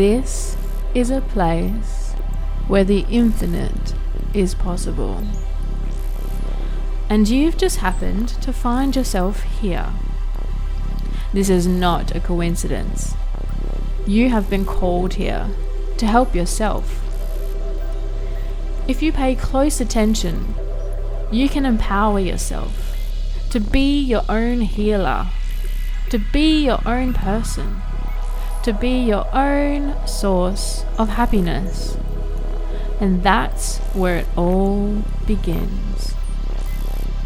This is a place where the infinite is possible. And you've just happened to find yourself here. This is not a coincidence. You have been called here to help yourself. If you pay close attention, you can empower yourself to be your own healer, to be your own person, to be your own source of happiness. And that's where it all begins.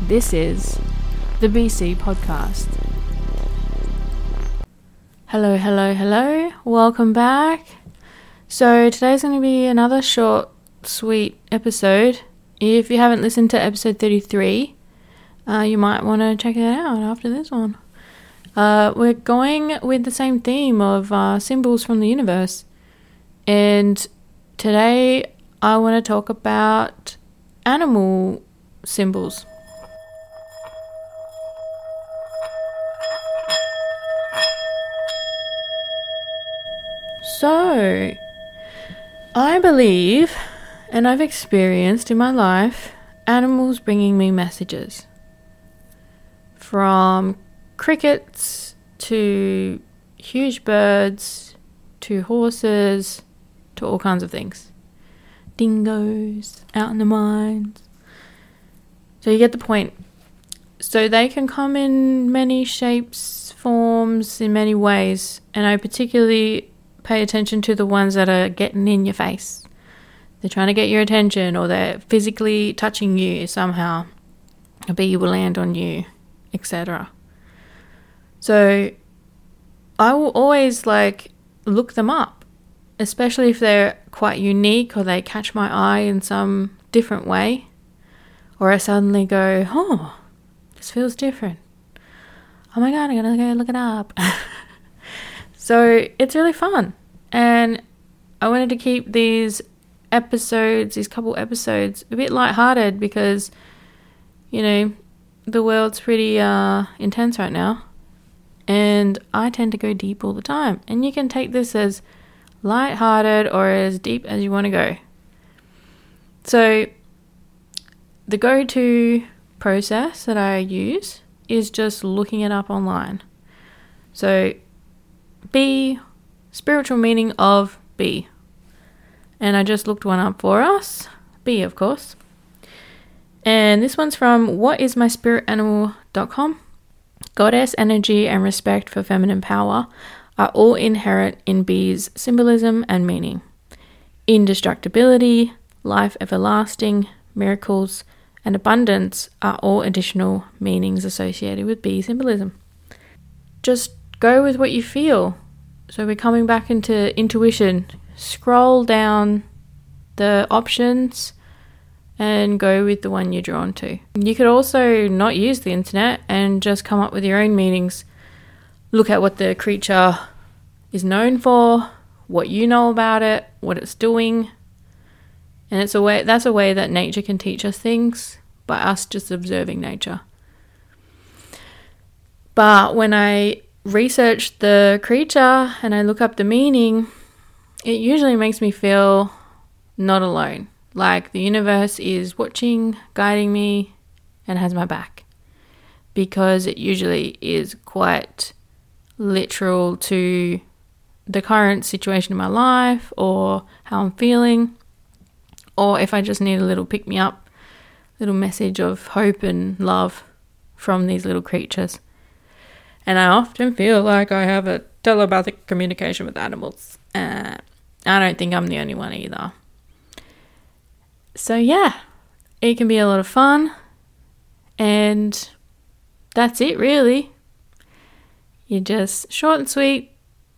This is the BeeSea Podcast. Hello, hello, hello. Welcome back. So, today's going to be another short, sweet episode. If you haven't listened to episode 33, uh, you might want to check that out after this one. Uh, we're going with the same theme of uh, symbols from the universe. And today I want to talk about animal symbols. So, I believe, and I've experienced in my life, animals bringing me messages. From crickets to huge birds to horses to all kinds of things. Dingoes out in the mines. So you get the point. So they can come in many shapes, forms, in many ways, and I particularly pay attention to the ones that are getting in your face. They're trying to get your attention or they're physically touching you somehow. A bee will land on you, etc. So I will always like look them up, especially if they're quite unique or they catch my eye in some different way. Or I suddenly go, oh, this feels different. Oh my god, I'm gonna go look it up. so it's really fun. And I wanted to keep these episodes, these couple episodes, a bit light-hearted because, you know, the world's pretty uh, intense right now and I tend to go deep all the time. And you can take this as light-hearted or as deep as you want to go. So, the go to process that I use is just looking it up online. So, bee, spiritual meaning of bee. And I just looked one up for us. Bee, of course. And this one's from whatismyspiritanimal.com. Goddess energy and respect for feminine power are all inherent in bees' symbolism and meaning. Indestructibility, life everlasting, miracles, and abundance are all additional meanings associated with bee symbolism. Just go with what you feel. So we're coming back into intuition. Scroll down the options and go with the one you're drawn to. You could also not use the internet and just come up with your own meanings. Look at what the creature is known for, what you know about it, what it's doing. And it's a way that's a way that nature can teach us things by us just observing nature. But when I research the creature and I look up the meaning, it usually makes me feel not alone like the universe is watching, guiding me, and has my back. Because it usually is quite literal to the current situation in my life or how I'm feeling, or if I just need a little pick me up, little message of hope and love from these little creatures. And I often feel like I have a telepathic communication with animals. Uh, I don't think I'm the only one either. So, yeah, it can be a lot of fun. And that's it, really. You just short and sweet,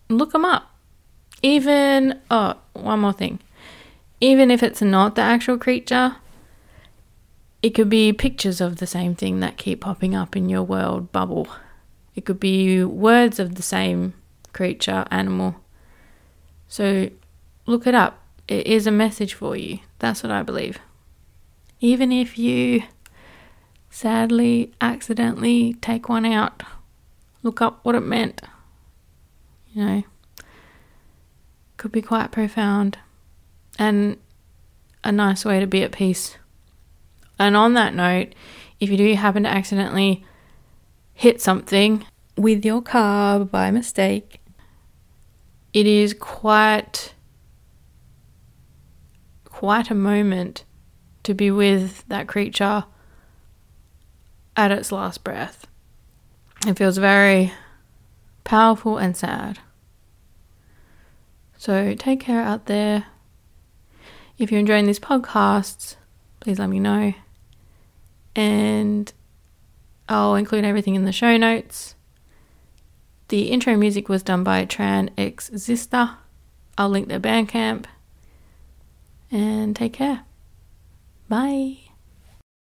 look them up. Even, oh, one more thing. Even if it's not the actual creature, it could be pictures of the same thing that keep popping up in your world bubble. It could be words of the same creature, animal. So look it up. It is a message for you. That's what I believe. Even if you sadly accidentally take one out, look up what it meant. You know, could be quite profound and a nice way to be at peace. And on that note, if you do happen to accidentally hit something with your car by mistake, it is quite quite a moment to be with that creature at its last breath. It feels very powerful and sad. So take care out there. If you're enjoying these podcasts, please let me know. And I'll include everything in the show notes. The intro music was done by Tran X Zista. I'll link their Bandcamp. And take care. Bye.